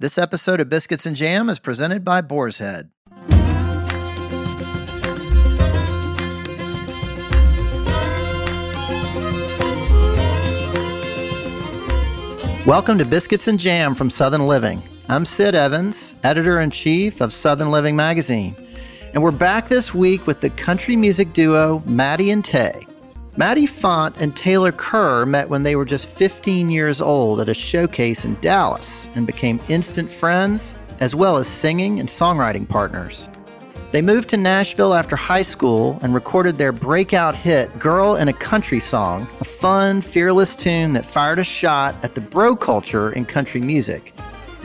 This episode of Biscuits and Jam is presented by Boar's Head. Welcome to Biscuits and Jam from Southern Living. I'm Sid Evans, editor in chief of Southern Living magazine. And we're back this week with the country music duo Maddie and Tae. Maddie Font and Taylor Kerr met when they were just 15 years old at a showcase in Dallas and became instant friends, as well as singing and songwriting partners. They moved to Nashville after high school and recorded their breakout hit, Girl in a Country Song, a fun, fearless tune that fired a shot at the bro culture in country music.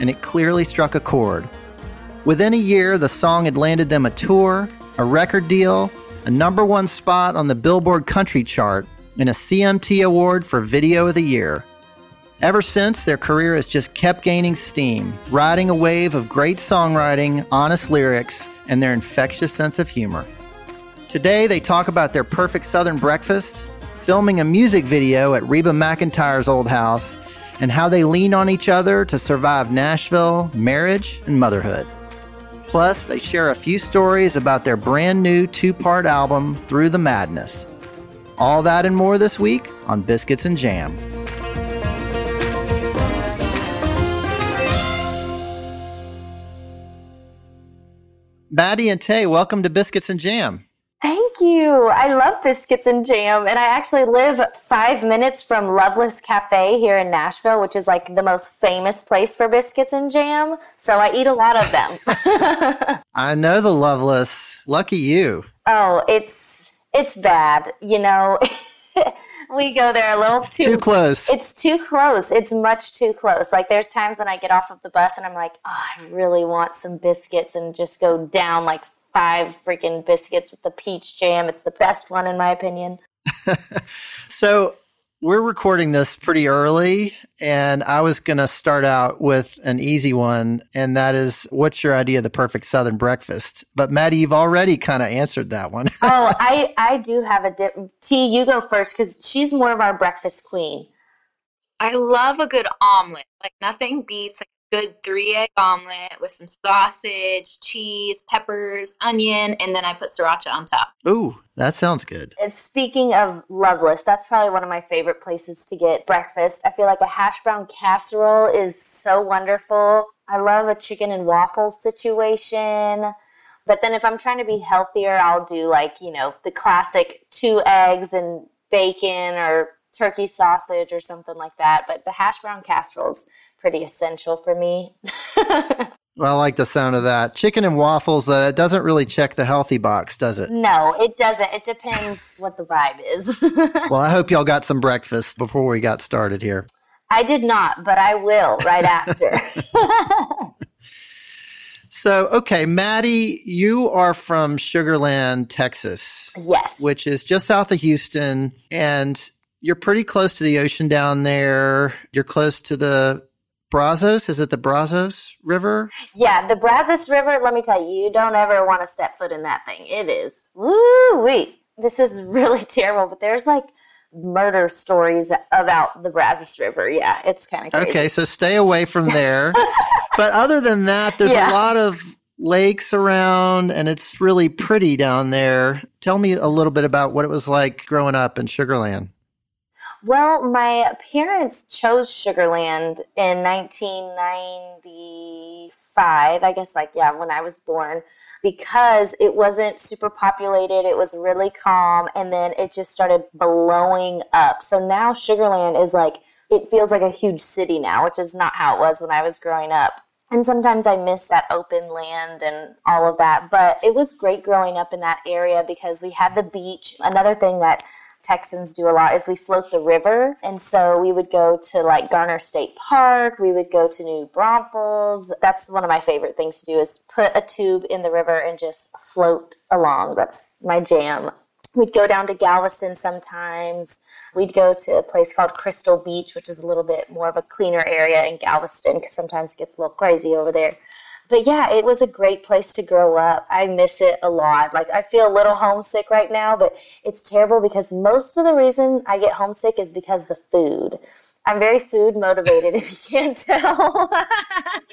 And it clearly struck a chord. Within a year, the song had landed them a tour, a record deal, a number one spot on the Billboard Country chart, and a CMT Award for Video of the Year. Ever since, their career has just kept gaining steam, riding a wave of great songwriting, honest lyrics, and their infectious sense of humor. Today, they talk about their perfect Southern breakfast, filming a music video at Reba McEntire's old house, and how they lean on each other to survive Nashville, marriage, and motherhood. Plus, they share a few stories about their brand new two part album, Through the Madness. All that and more this week on Biscuits and Jam. Maddie and Tae, welcome to Biscuits and Jam. Thank you. I love biscuits and jam. And I actually live five minutes from Loveless Cafe here in Nashville, which is like the most famous place for biscuits and jam. So I eat a lot of them. I know the Loveless. Lucky you. Oh, it's it's bad. You know, we go there a little too too close. It's too close. It's much too close. Like there's times when I get off of the bus and I'm like, oh, I really want some biscuits and just go down like five freaking biscuits with the peach jam. It's the best one in my opinion. so we're recording this pretty early, and I was going to start out with an easy one, and that is what's your idea of the perfect Southern breakfast? But Maddie, you've already kind of answered that one. oh, I, I do have a dip. T, you go first because she's more of our breakfast queen. I love a good omelet. Like nothing beats like good three egg omelet with some sausage, cheese, peppers, onion, and then I put sriracha on top. Ooh, that sounds good. And speaking of Loveless, that's probably one of my favorite places to get breakfast. I feel like a hash brown casserole is so wonderful. I love a chicken and waffles situation. But then if I'm trying to be healthier, I'll do like, you know, the classic two eggs and bacon or turkey sausage or something like that. But the hash brown casseroles pretty essential for me. Well, I like the sound of that. Chicken and waffles uh, doesn't really check the healthy box, does it? No, it doesn't. It depends what the vibe is. well, I hope y'all got some breakfast before we got started here. I did not, but I will right after. so, okay, Maddie, you are from Sugar Land, Texas. Yes. Which is just south of Houston. And you're pretty close to the ocean down there. You're close to the Brazos? Is it the Brazos River? Yeah, the Brazos River. Let me tell you, you don't ever want to step foot in that thing. It is woo wee. This is really terrible, but there's like murder stories about the Brazos River. Yeah, it's kind of crazy. Okay, so stay away from there. but other than that, there's yeah. a lot of lakes around and it's really pretty down there. Tell me a little bit about what it was like growing up in Sugar Land. Well, my parents chose Sugar Land in 1995. I guess, like, yeah, when I was born, because it wasn't super populated. It was really calm. And then it just started blowing up. So now Sugar Land is like, it feels like a huge city now, which is not how it was when I was growing up. And sometimes I miss that open land and all of that. But it was great growing up in that area because we had the beach. Another thing that Texans do a lot is we float the river. And so we would go to like Garner State Park, we would go to New Braunfels. That's one of my favorite things to do is put a tube in the river and just float along. That's my jam. We'd go down to Galveston sometimes. We'd go to a place called Crystal Beach, which is a little bit more of a cleaner area in Galveston because sometimes it gets a little crazy over there but yeah, it was a great place to grow up. I miss it a lot. Like I feel a little homesick right now, but it's terrible because most of the reason I get homesick is because the food. I'm very food motivated if you can't tell.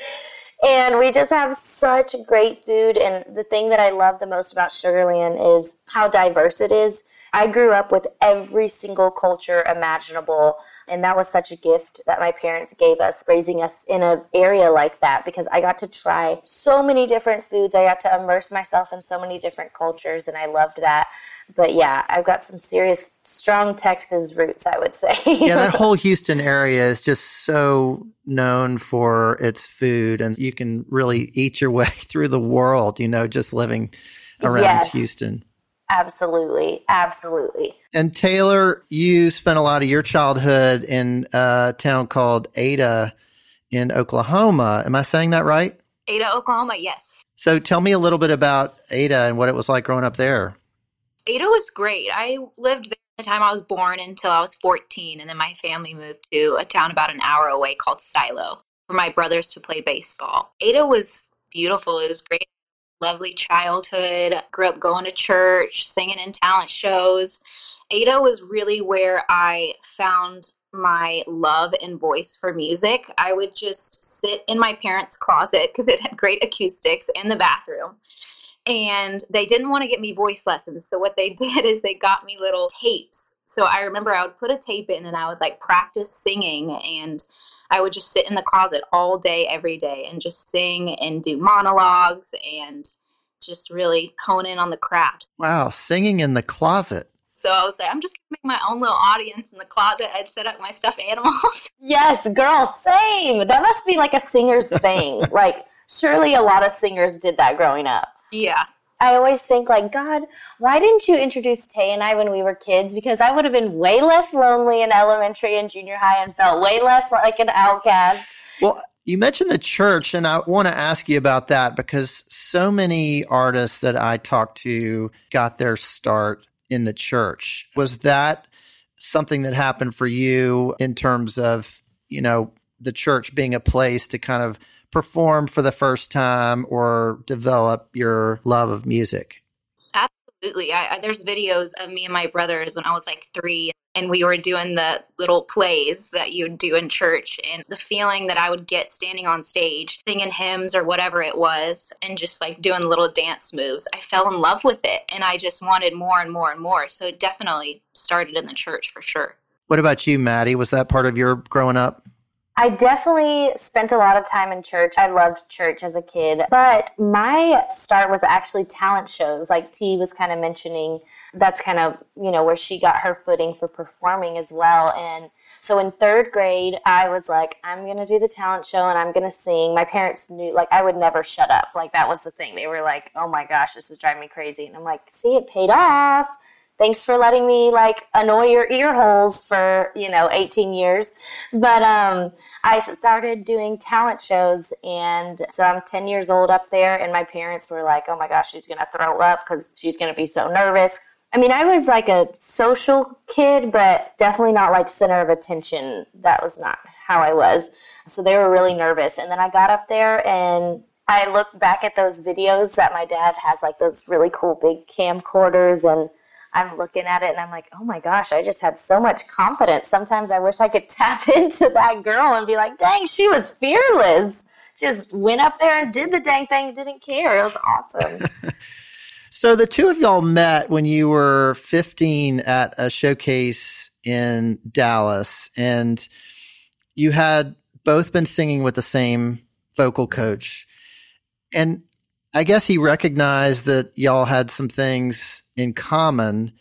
and we just have such great food. And the thing that I love the most about Sugar Land is how diverse it is. I grew up with every single culture imaginable. And that was such a gift that my parents gave us, raising us in an area like that, because I got to try so many different foods. I got to immerse myself in so many different cultures, and I loved that. But yeah, I've got some serious, strong Texas roots, I would say. yeah, that whole Houston area is just so known for its food, and you can really eat your way through the world, you know, just living around yes. Houston. Absolutely. Absolutely. And Taylor, you spent a lot of your childhood in a town called Ada in Oklahoma. Am I saying that right? Ada, Oklahoma, yes. So tell me a little bit about Ada and what it was like growing up there. Ada was great. I lived there the time I was born until I was 14, and then my family moved to a town about an hour away called Silo for my brothers to play baseball. Ada was beautiful. It was great lovely childhood. Grew up going to church, singing in talent shows. Ada was really where I found my love and voice for music. I would just sit in my parents' closet because it had great acoustics in the bathroom. And they didn't want to get me voice lessons. So, what they did is they got me little tapes. So, I remember I would put a tape in and I would like practice singing and I would just sit in the closet all day, every day, and just sing and do monologues and just really hone in on the craft. Wow, singing in the closet. So I was like, I'm just gonna make my own little audience in the closet. I'd set up my stuffed animals. Yes, girl, same. That must be like a singer's thing. like, surely a lot of singers did that growing up. Yeah. I always think like, God, why didn't you introduce Tae and I when we were kids? Because I would have been way less lonely in elementary and junior high and felt way less like an outcast. Well, you mentioned the church, and I want to ask you about that because so many artists that I talked to got their start in the church. Was that something that happened for you in terms of, you know, the church being a place to kind of perform for the first time or develop your love of music? Absolutely. I, I, there's videos of me and my brothers when I was like three, and we were doing the little plays that you do in church. And the feeling that I would get standing on stage, singing hymns or whatever it was, and just like doing little dance moves, I fell in love with it. And I just wanted more and more and more. So it definitely started in the church for sure. What about you, Maddie? Was that part of your growing up? I definitely spent a lot of time in church. I loved church as a kid, but my start was actually talent shows. Like T was kind of mentioning, that's kind of, you know, where she got her footing for performing as well. And so in third grade, I was like, I'm going to do the talent show and I'm going to sing. My parents knew, like, I would never shut up. Like, that was the thing. They were like, oh my gosh, this is driving me crazy. And I'm like, see, it paid off thanks for letting me like annoy your ear holes for you know 18 years. But um, i started doing talent shows and so i'm 10 years old up there and my parents were like oh my gosh she's gonna throw up because she's gonna be so nervous. I mean i was like a social kid but definitely not like center of attention. That was not how i was. So they were really nervous. And then i got up there and I look back at those videos that my dad has, like those really cool big camcorders, and I'm looking at it and I'm like, oh my gosh, I just had so much confidence. Sometimes I wish I could tap into that girl and be like, dang, she was fearless. Just went up there and did the dang thing, didn't care. It was awesome. so the two of y'all met when you were 15 at a showcase in Dallas, and you had both been singing with the same vocal coach. And I guess he recognized that y'all had some things in common.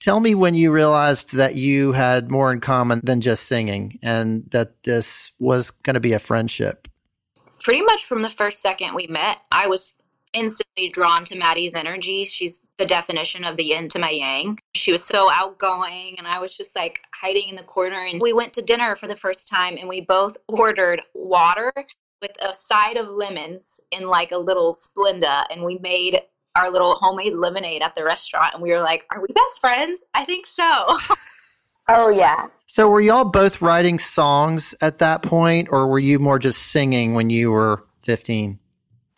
Tell me when you realized that you had more in common than just singing and that this was going to be a friendship. Pretty much from the first second we met, I was instantly drawn to Maddie's energy. She's the definition of the yin to my yang. She was so outgoing, and I was just like hiding in the corner. And we went to dinner for the first time, and we both ordered water with a side of lemons in like a little Splenda, and we made our little homemade lemonade at the restaurant and we were like, Are we best friends? I think so. oh, yeah. So, were y'all both writing songs at that point, or were you more just singing when you were 15?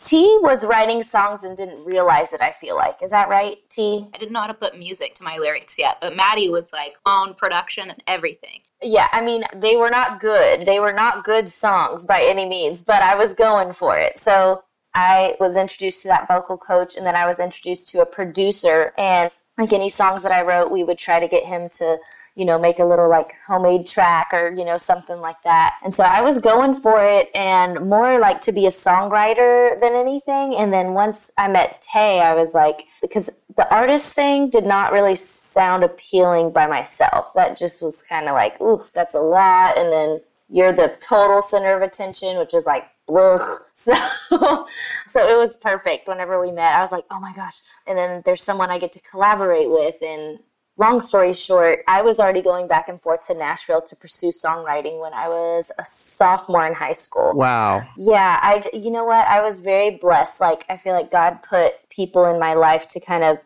T was writing songs and didn't realize it, I feel like. Is that right, T? I didn't know how to put music to my lyrics yet, but Maddie was like on production and everything. Yeah, I mean, they were not good. They were not good songs by any means, but I was going for it. So I was introduced to that vocal coach, and then I was introduced to a producer. And like any songs that I wrote, we would try to get him to you know, make a little like homemade track or, you know, something like that. And so I was going for it and more like to be a songwriter than anything. And then once I met Tae, I was like, because the artist thing did not really sound appealing by myself. That just was kind of like, oof, that's a lot. And then you're the total center of attention, which is like, Ugh. So, so it was perfect. Whenever we met, I was like, "Oh my gosh!" And then there's someone I get to collaborate with, and long story short, I was already going back and forth to Nashville to pursue songwriting when I was a sophomore in high school. Wow. Yeah, I you know what? I was very blessed. Like I feel like God put people in my life to kind of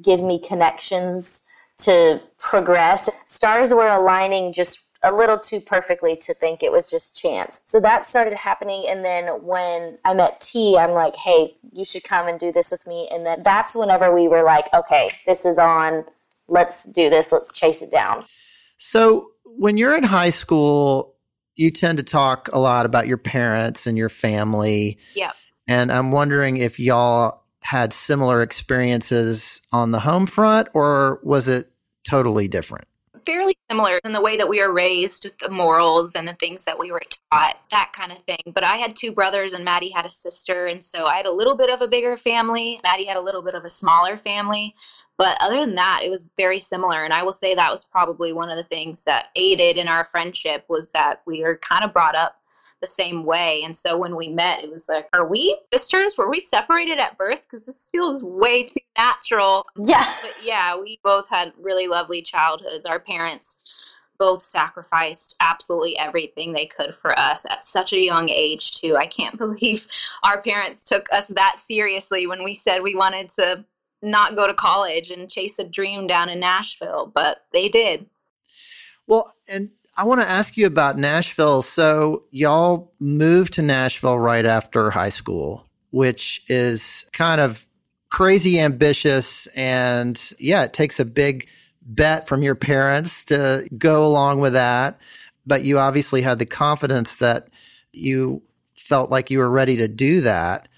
give me connections to progress. Stars were aligning just a little too perfectly to think it was just chance. So that started happening. And then when I met T, I'm like, hey, you should come and do this with me. And then that's whenever we were like, okay, this is on let's do this, let's chase it down. So, when you're in high school, you tend to talk a lot about your parents and your family. Yeah. And I'm wondering if y'all had similar experiences on the home front or was it totally different? Fairly similar in the way that we were raised, the morals and the things that we were taught, that kind of thing. But I had two brothers and Maddie had a sister. And so I had a little bit of a bigger family. Maddie had a little bit of a smaller family. But other than that, it was very similar. And I will say that was probably one of the things that aided in our friendship was that we were kind of brought up the same way. And so when we met, it was like, are we sisters? Were we separated at birth? Because this feels way too natural. Yeah. But yeah, we both had really lovely childhoods. Our parents both sacrificed absolutely everything they could for us at such a young age, too. I can't believe our parents took us that seriously when we said we wanted to not go to college and chase a dream down in Nashville, but they did. Well, and I want to ask you about Nashville. So, y'all moved to Nashville right after high school, which is kind of crazy ambitious. And yeah, it takes a big bet from your parents to go along with that. But you obviously had the confidence that you felt like you were ready to do that.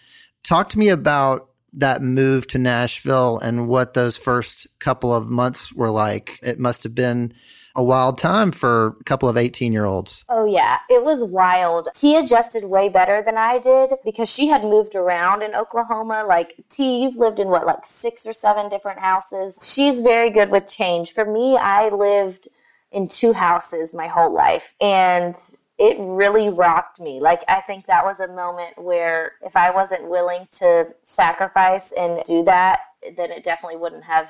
Talk to me about that move to Nashville and what those first couple of months were like. It must have been a wild time for a couple of 18 year olds. Oh, yeah. It was wild. T adjusted way better than I did because she had moved around in Oklahoma. Like, T, you've lived in what, like six or seven different houses? She's very good with change. For me, I lived in two houses my whole life. And it really rocked me. Like, I think that was a moment where if I wasn't willing to sacrifice and do that, then it definitely wouldn't have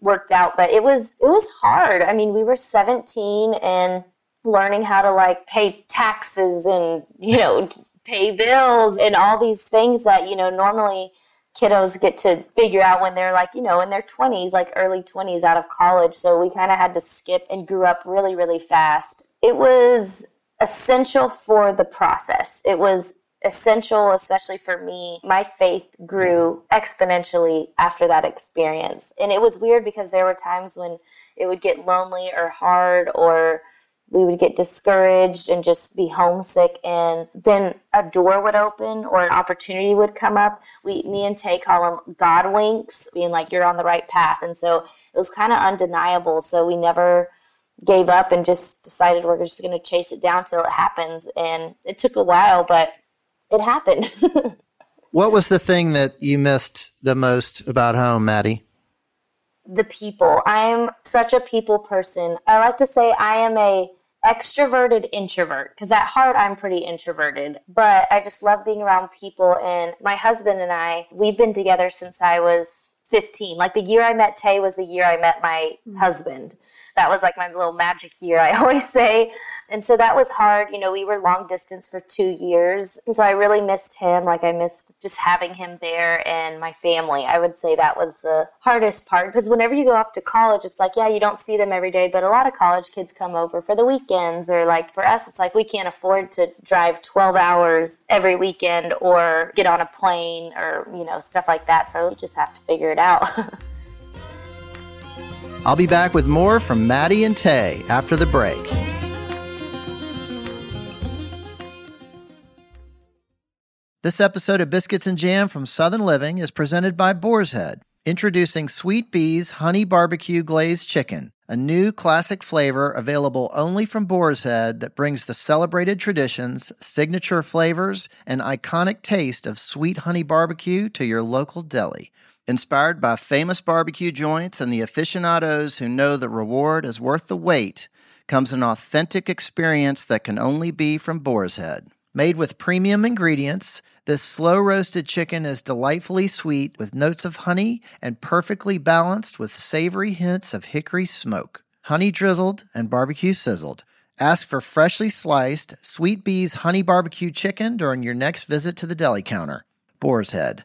worked out. But it was, it was hard. I mean, we were 17 and learning how to like pay taxes and, you know, pay bills and all these things that, you know, normally kiddos get to figure out when they're like, you know, in their 20s, like early 20s out of college. So we kind of had to skip and grew up really, really fast. It was essential for the process. It was essential, especially for me. My faith grew exponentially after that experience. And it was weird because there were times when it would get lonely or hard or we would get discouraged and just be homesick and then a door would open or an opportunity would come up we me and tae call them god winks being like you're on the right path and so it was kind of undeniable so we never gave up and just decided we're just going to chase it down till it happens. And it took a while, but it happened. what was the thing that you missed the most about home, Maddie? The people. I'm such a people person. I like to say I am a extroverted introvert because at heart I'm pretty introverted, but I just love being around people. And my husband and I, we've been together since I was 15. Like the year I met Tae was the year I met my mm-hmm. husband that was like my little magic year, I always say. And so that was hard. You know, we were long distance for two years. And so I really missed him. Like I missed just having him there and my family. I would say that was the hardest part because whenever you go off to college, it's like, yeah, you don't see them every day, but a lot of college kids come over for the weekends or like for us, it's like we can't afford to drive 12 hours every weekend or get on a plane or, you know, stuff like that. So you just have to figure it out. I'll be back with more from Maddie and Tae after the break. This episode of Biscuits and Jam from Southern Living is presented by Boar's Head, introducing Sweet Bee's Honey Barbecue Glazed Chicken, a new classic flavor available only from Boar's Head that brings the celebrated traditions, signature flavors, and iconic taste of sweet honey barbecue to your local deli. Inspired by famous barbecue joints and the aficionados who know the reward is worth the wait, comes an authentic experience that can only be from Boar's Head. Made with premium ingredients, this slow roasted chicken is delightfully sweet with notes of honey and perfectly balanced with savory hints of hickory smoke. Honey drizzled and barbecue sizzled. Ask for freshly sliced Sweet Bee's honey barbecue chicken during your next visit to the deli counter. Boar's Head.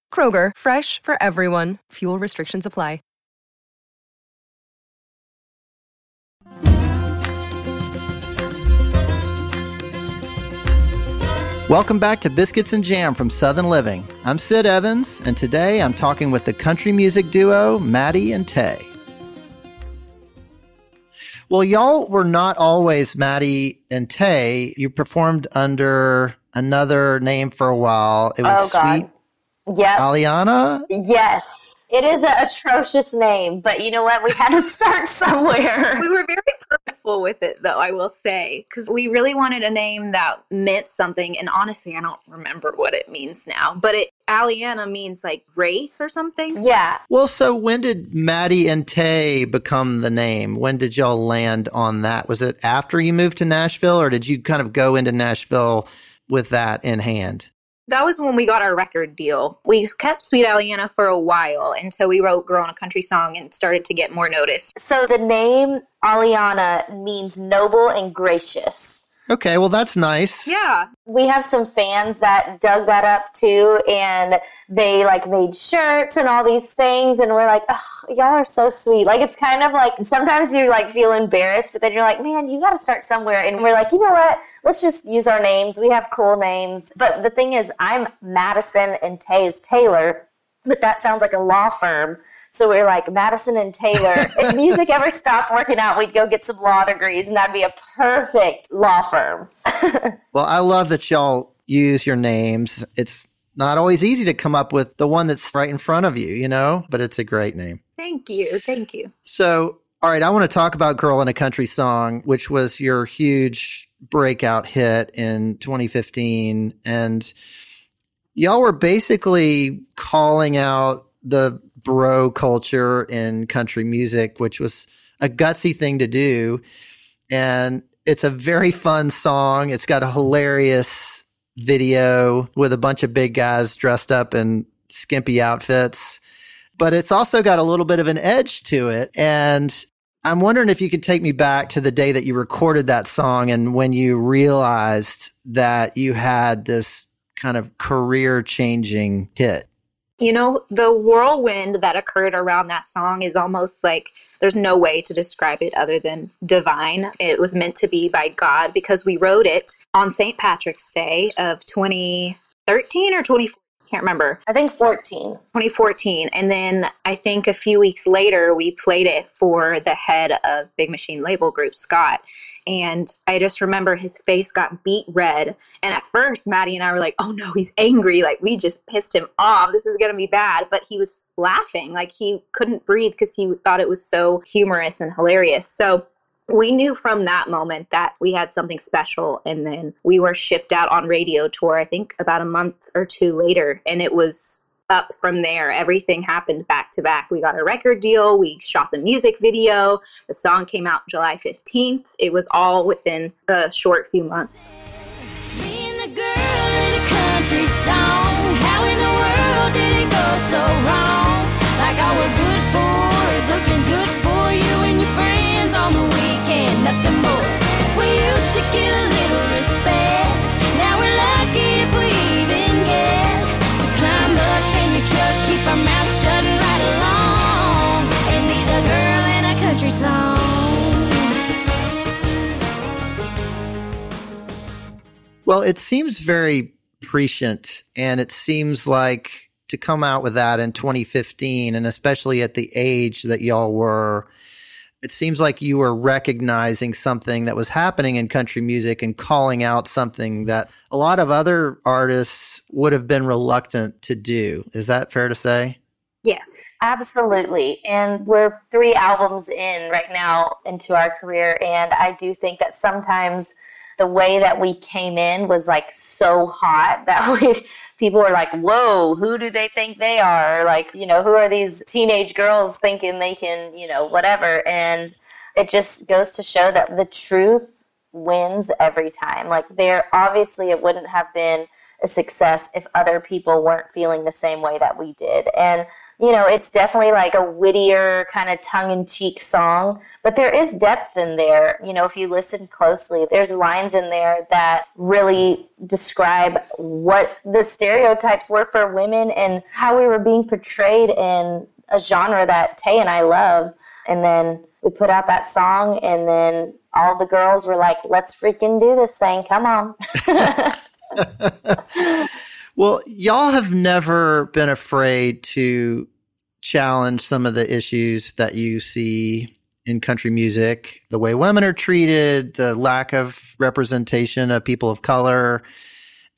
Kroger, fresh for everyone. Fuel restrictions apply. Welcome back to Biscuits and Jam from Southern Living. I'm Sid Evans, and today I'm talking with the country music duo Maddie and Tae. Well, y'all were not always Maddie and Tae. You performed under another name for a while. It was Oh, God. Sweet Yep. Aliana. Yes. It is an atrocious name, but you know what? We had to start somewhere. We were very purposeful with it, though, I will say, because we really wanted a name that meant something. And honestly, I don't remember what it means now, but it Aliana means like race or something. Yeah. Well, so when did Maddie and Tae become the name? When did y'all land on that? Was it after you moved to Nashville, or did you kind of go into Nashville with that in hand? That was when we got our record deal. We kept Sweet Aliana for a while until we wrote Girl on a Country Song and started to get more notice. So the name Aliana means noble and gracious. Okay, well, that's nice. Yeah. We have some fans that dug that up too, and they like made shirts and all these things, and we're like, oh, y'all are so sweet. Like it's kind of like sometimes you like feel embarrassed, but then you're like, man, you got to start somewhere, and we're like, you know what? Let's just use our names. We have cool names, but the thing is, I'm Madison and Tae is Taylor, but that sounds like a law firm. So we are like Madison and Taylor. if music ever stopped working out, we'd go get some law degrees, and that'd be a perfect law firm. Well, I love that y'all use your names. It's not always easy to come up with the one that's right in front of you, you know, but it's a great name. Thank you. Thank you. So, all right, I want to talk about Girl in a Country Song, which was your huge breakout hit in 2015. And y'all were basically calling out the bro culture in country music, which was a gutsy thing to do. And it's a very fun song. It's got a hilarious video with a bunch of big guys dressed up in skimpy outfits but it's also got a little bit of an edge to it. And I'm wondering if you could take me back to the day that you recorded that song and when you realized that you had this kind of career changing hit. You know, the whirlwind that occurred around that song is almost like there's no way to describe it other than divine. It was meant to be by God because we wrote it on St. Patrick's Day of 2013 or 2014. Can't remember. I think 14. 2014. And then I think a few weeks later, we played it for the head of Big Machine Label Group, Scott. And I just remember his face got beet red. And at first, Maddie and I were like, oh no, he's angry. Like, we just pissed him off. This is going to be bad. But he was laughing. Like, he couldn't breathe because he thought it was so humorous and hilarious. So, we knew from that moment that we had something special and then we were shipped out on radio tour i think about a month or two later and it was up from there. Everything happened back to back. We got a record deal. We shot the music video. The song came out july 15th it was all within a short few months Well, it seems very prescient, and it seems like to come out with that in 2015, and especially at the age that y'all were, it seems like you were recognizing something that was happening in country music and calling out something that a lot of other artists would have been reluctant to do. Is that fair to say? Yes. Absolutely. And we're three albums in right now into our career. And I do think that sometimes the way that we came in was like so hot that we people were like, whoa, who do they think they are? Like, you know, who are these teenage girls thinking they can, you know, whatever. And it just goes to show that the truth wins every time. Like, there obviously it wouldn't have been a success if other people weren't feeling the same way that we did. And, you know, it's definitely like a wittier, kind of tongue in cheek song, but there is depth in there. You know, if you listen closely, there's lines in there that really describe what the stereotypes were for women and how we were being portrayed in a genre that Tae and I love. And then we put out that song, and then all the girls were like, let's freaking do this thing. Come on. well, y'all have never been afraid to challenge some of the issues that you see in country music the way women are treated, the lack of representation of people of color.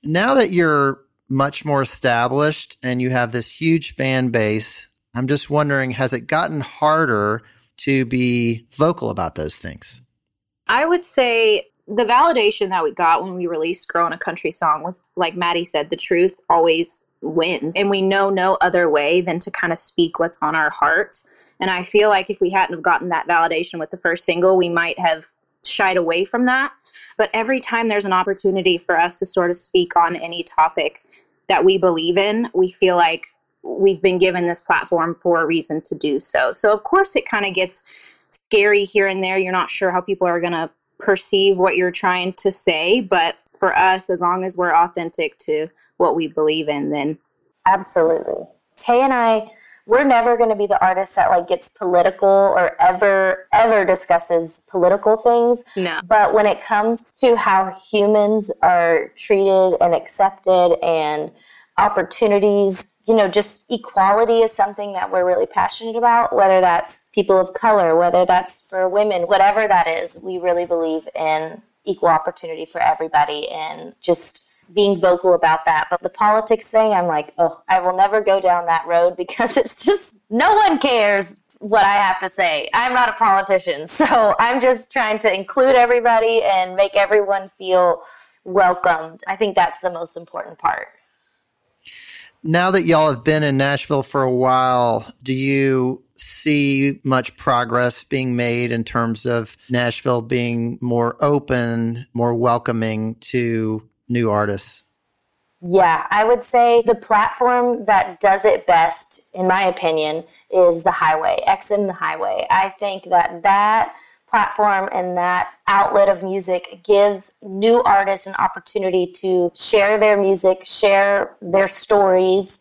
Now that you're much more established and you have this huge fan base, I'm just wondering has it gotten harder to be vocal about those things? I would say the validation that we got when we released Girl in a Country Song was, like Maddie said, the truth always wins. And we know no other way than to kind of speak what's on our heart. And I feel like if we hadn't have gotten that validation with the first single, we might have shied away from that. But every time there's an opportunity for us to sort of speak on any topic that we believe in, we feel like we've been given this platform for a reason to do so. So, of course, it kind of gets scary here and there. You're not sure how people are going to perceive what you're trying to say. But for us, as long as we're authentic to what we believe in, then Absolutely. Tae and I, we're never going to be the artist that like gets political or ever ever discusses political things. No. But when it comes to how humans are treated and accepted and opportunities, you know, just equality is something that we're really passionate about, whether that's people of color, whether that's for women, whatever that is, we really believe in equal opportunity for everybody and just being vocal about that. But the politics thing, I'm like, oh, I will never go down that road because it's just no one cares what I have to say. I'm not a politician. So I'm just trying to include everybody and make everyone feel welcomed. I think that's the most important part. Now that y'all have been in Nashville for a while, do you see much progress being made in terms of Nashville being more open, more welcoming to new artists? Yeah, I would say the platform that does it best, in my opinion, is the highway, XM the highway. I think that that platform and that outlet of music gives new artists an opportunity to share their music, share their stories.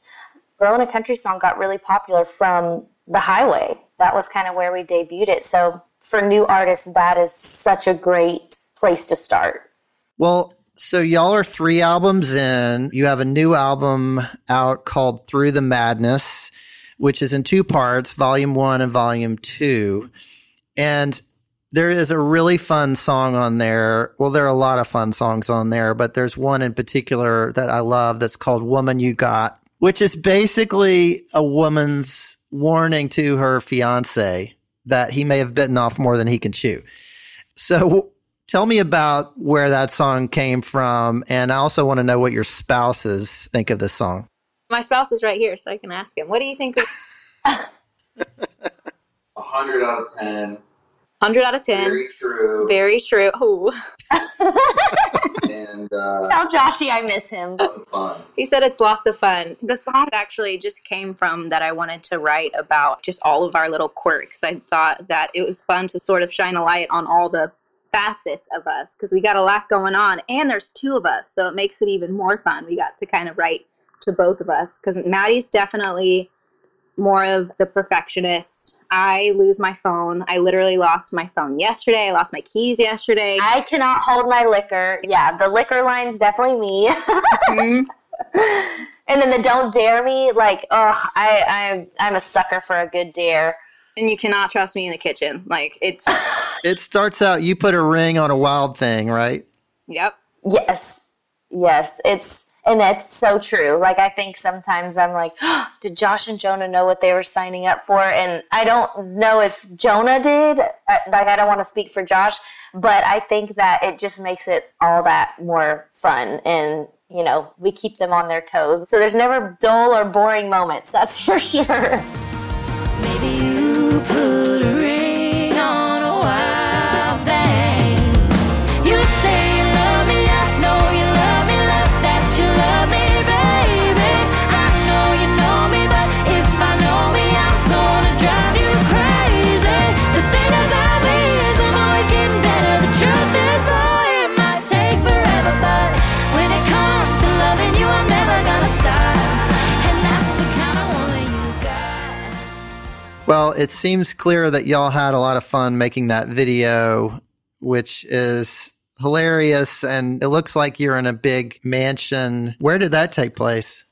Girl in a Country Song got really popular from the highway. That was kind of where we debuted it. So for new artists, that is such a great place to start. Well, so y'all are three albums in. You have a new album out called Through the Madness, which is in two parts, volume one and volume two. And there is a really fun song on there. Well, there are a lot of fun songs on there, but there's one in particular that I love that's called Woman You Got, which is basically a woman's warning to her fiance that he may have bitten off more than he can chew. So tell me about where that song came from. And I also want to know what your spouses think of this song. my spouse is right here, so I can ask him. What do you think? of- 100 out of 10. 100 out of 10. Very true. Very true. And uh, Tell Joshy I miss him. lots of fun. he said it's lots of fun. The song actually just came from that I wanted to write about just all of our little quirks. I thought that it was fun to sort of shine a light on all the facets of us because we got a lot going on and there's two of us so it makes it even more fun we got to kind of write to both of us because maddie's definitely more of the perfectionist. I lose my phone. I literally lost my phone yesterday. I lost my keys yesterday. I cannot hold my liquor. Yeah, the liquor line's definitely me. Mhm. and then the don't dare me, like, oh, I, I'm I'm a sucker for a good dare. and you cannot trust me in the kitchen. Like it's It starts out you put a ring on a wild thing, right? yep. Yes, yes, it's and that's so true. Like I think sometimes I'm like, did Josh and Jonah know what they were signing up for? And I don't know if Jonah did. Uh, Like I don't want to speak for Josh, but I think that it just makes it all that more fun and. You know, we keep them on their toes. So there's never dull or boring moments, that's for sure. Well, it seems clear that y'all had a lot of fun making that video, which is hilarious. And it looks like you're in a big mansion. Where did that take place?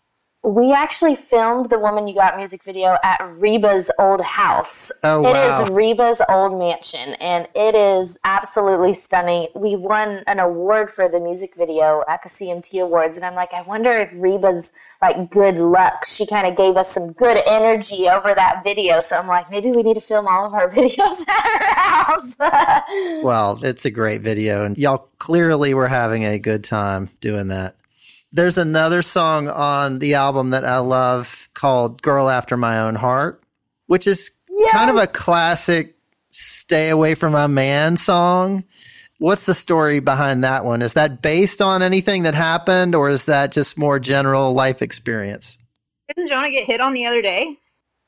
We actually filmed the Woman You Got music video at Reba's old house. Oh, It wow. is Reba's old mansion, and it is absolutely stunning. We won an award for the music video at the CMT Awards, and I'm like, I wonder if Reba's like good luck. She kind of gave us some good energy over that video, so I'm like, maybe we need to film all of our videos at her house. Well, it's a great video, and y'all clearly were having a good time doing that. There's another song on the album that I love called Girl After My Own Heart, which is kind of a classic stay away from my man song. What's the story behind that one? Is that based on anything that happened, or is that just more general life experience? Didn't Jonah get hit on the other day?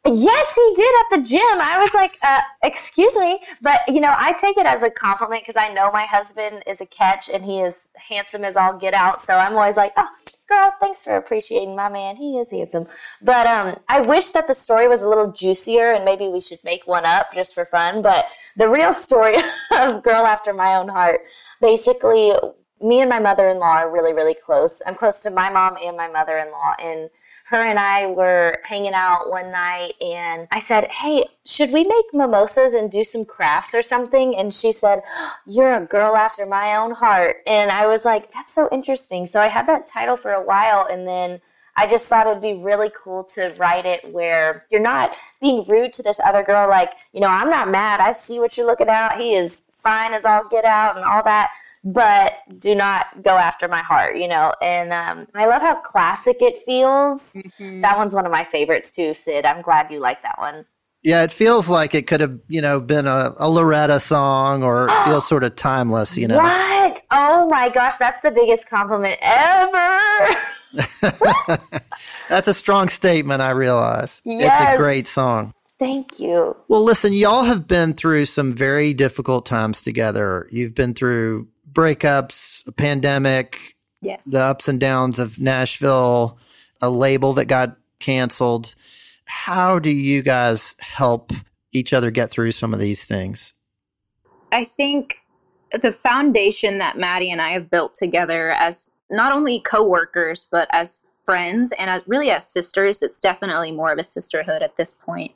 Yes, he did at the gym. I was like, uh, excuse me. But, you know, I take it as a compliment because I know my husband is a catch and he is handsome as all get out. So I'm always like, oh, girl, thanks for appreciating my man. He is handsome. But um, I wish that the story was a little juicier and maybe we should make one up just for fun. But the real story of Girl After My Own Heart basically, me and my mother in law are really, really close. I'm close to my mom and my mother in law. And her and I were hanging out one night and I said, Hey, should we make mimosas and do some crafts or something? And she said, You're a girl after my own heart. And I was like, That's so interesting. So I had that title for a while and then I just thought it'd be really cool to write it where you're not being rude to this other girl. Like, you know, I'm not mad. I see what you're looking at. He is fine as all get out and all that but do not go after my heart, you know. And um, I love how classic it feels. That one's one of my favorites too, Sid. I'm glad you like that one. Yeah, it feels like it could have, you know, been a, a Loretta song, or it feels sort of timeless, you know. What? Oh my gosh, that's the biggest compliment ever. That's a strong statement, I realize. It's a great song. Thank you. Well, listen, y'all have been through some very difficult times together. You've been through breakups, a pandemic, Yes. the ups and downs of Nashville, a label that got canceled. How do you guys help each other get through some of these things? I think the foundation that Maddie and I have built together as not only coworkers but as friends and as really as sisters, it's definitely more of a sisterhood at this point.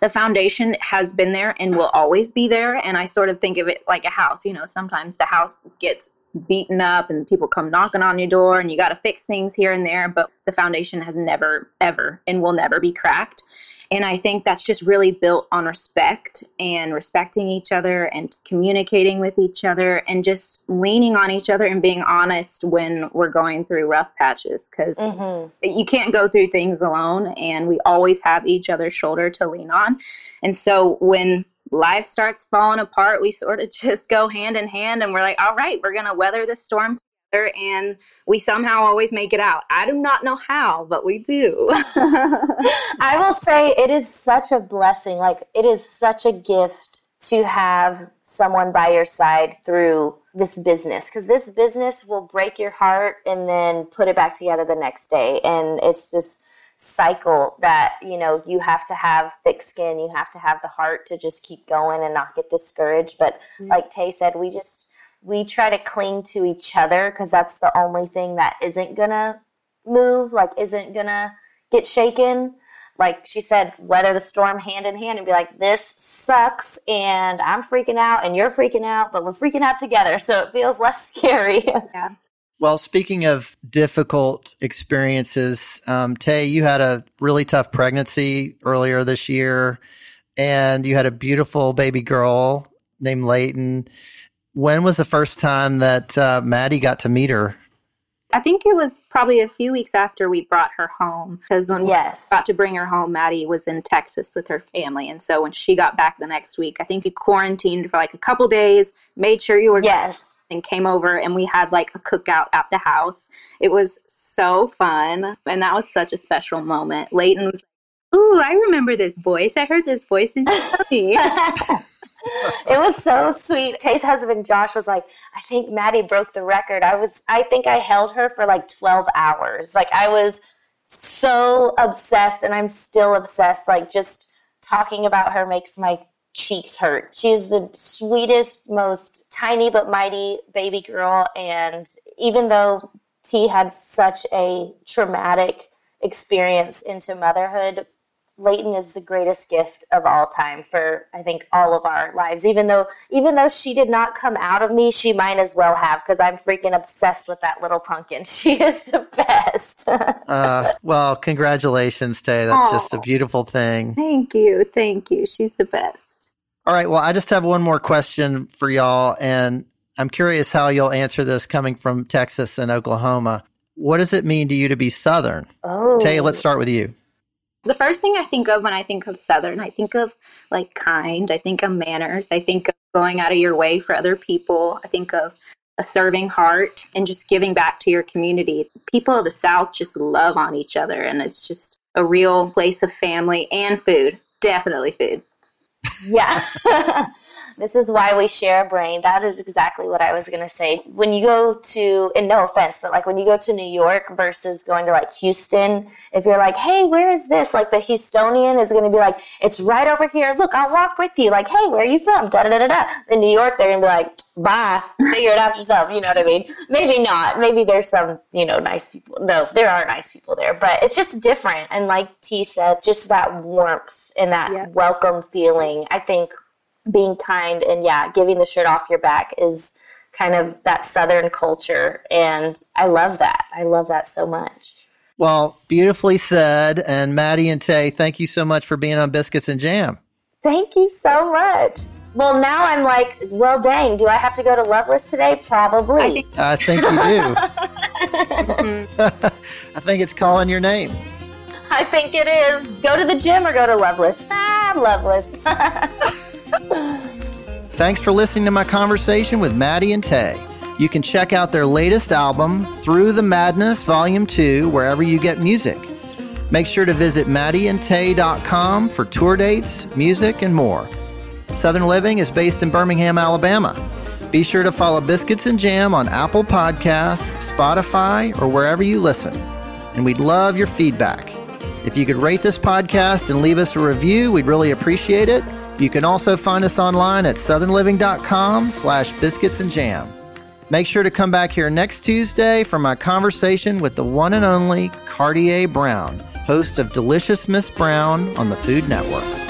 The foundation has been there and will always be there. And I sort of think of it like a house. You know, sometimes the house gets beaten up and people come knocking on your door and you got to fix things here and there, but the foundation has never, ever, and will never be cracked. And I think that's just really built on respect and respecting each other and communicating with each other and just leaning on each other and being honest when we're going through rough patches because hmm you can't go through things alone and we always have each other's shoulder to lean on. And so when life starts falling apart, we sort of just go hand in hand and we're like, all right, we're going to weather this storm and we somehow always make it out. I do not know how, but we do. I will say it is such a blessing. Like, it is such a gift to have someone by your side through this business because this business will break your heart and then put it back together the next day. And it's just cycle that you know you have to have thick skin you have to have the heart to just keep going and not get discouraged but mm-hmm. like tae said we just we try to cling to each other because that's the only thing that isn't gonna move like isn't gonna get shaken. Like she said weather the storm hand in hand and be like this sucks and i'm freaking out and you're freaking out but we're freaking out together. So it feels less scary. Yeah. Well, speaking of difficult experiences, um, Tae, you had a really tough pregnancy earlier this year, and you had a beautiful baby girl named Leighton. When was the first time that uh, Maddie got to meet her? I think it was probably a few weeks after we brought her home because when yes. we got to bring her home, Maddie was in Texas with her family, and so when she got back the next week, I think you quarantined for like a couple days, made sure you were yes and came over and we had like a cookout at the house. It was so fun. And that was such a special moment. Leighton was like, Ooh, I remember this voice. I heard this voice in Chelsea. it was so sweet. Tae's husband Josh was like, I think Maddie broke the record. I was I think I held her for like 12 hours. Like I was so obsessed and I'm still obsessed. Like just talking about her makes my cheeks hurt. She's the sweetest, most tiny but mighty baby girl. And even though Tae had such a traumatic experience into motherhood, Leighton is the greatest gift of all time for I think all of our lives. Even though even though she did not come out of me, she might as well have because I'm freaking obsessed with that little pumpkin. She is the best. uh, well, congratulations, Tae. That's Aww. just a beautiful thing. Thank you, thank you. She's the best. All right. Well, I just have one more question for y'all, and I'm curious how you'll answer this coming from Texas and Oklahoma. What does it mean to you to be Southern? Oh. Tae, let's start with you. The first thing I think of when I think of Southern, I think of like kind, I think of manners, I think of going out of your way for other people, I think of a serving heart and just giving back to your community. People of the South just love on each other, and it's just a real place of family and food. Definitely food yeah. this is why we share a brain. That is exactly what I was going to say. When you go to, and no offense, but like when you go to New York versus going to like Houston, if you're like, hey, where is this? Like the Houstonian is going to be like, it's right over here. Look, I'll walk with you. Like, hey, where are you from? Da da da da da. In New York, they're going to be like, bye, figure it out yourself. You know what I mean? Maybe not. Maybe there's some, you know, nice people. No, there are nice people there, but it's just different. And like Tae said, just that warmth and that yeah. welcome feeling. I think being kind and yeah, giving the shirt off your back is kind of that Southern culture. And I love that. I love that so much. Well, beautifully said. And Maddie and Tae, thank you so much for being on Biscuits and Jam. Thank you so much. Well, now I'm like, well, dang, do I have to go to Loveless today? Probably. I think, I think you do. I think it's calling your name. I think it is. Go to the gym or go to Loveless. Ah, Loveless. Thanks for listening to my conversation with Maddie and Tae. You can check out their latest album, Through the Madness Volume 2, wherever you get music. Make sure to visit maddieandtae.com for tour dates, music, and more. Southern Living is based in Birmingham, Alabama. Be sure to follow Biscuits and Jam on Apple Podcasts, Spotify, or wherever you listen. And we'd love your feedback. If you could rate this podcast and leave us a review, we'd really appreciate it. You can also find us online at southernliving.com slash biscuits and jam. Make sure to come back here next Tuesday for my conversation with the one and only Kardea Brown, host of Delicious Miss Brown on the Food Network.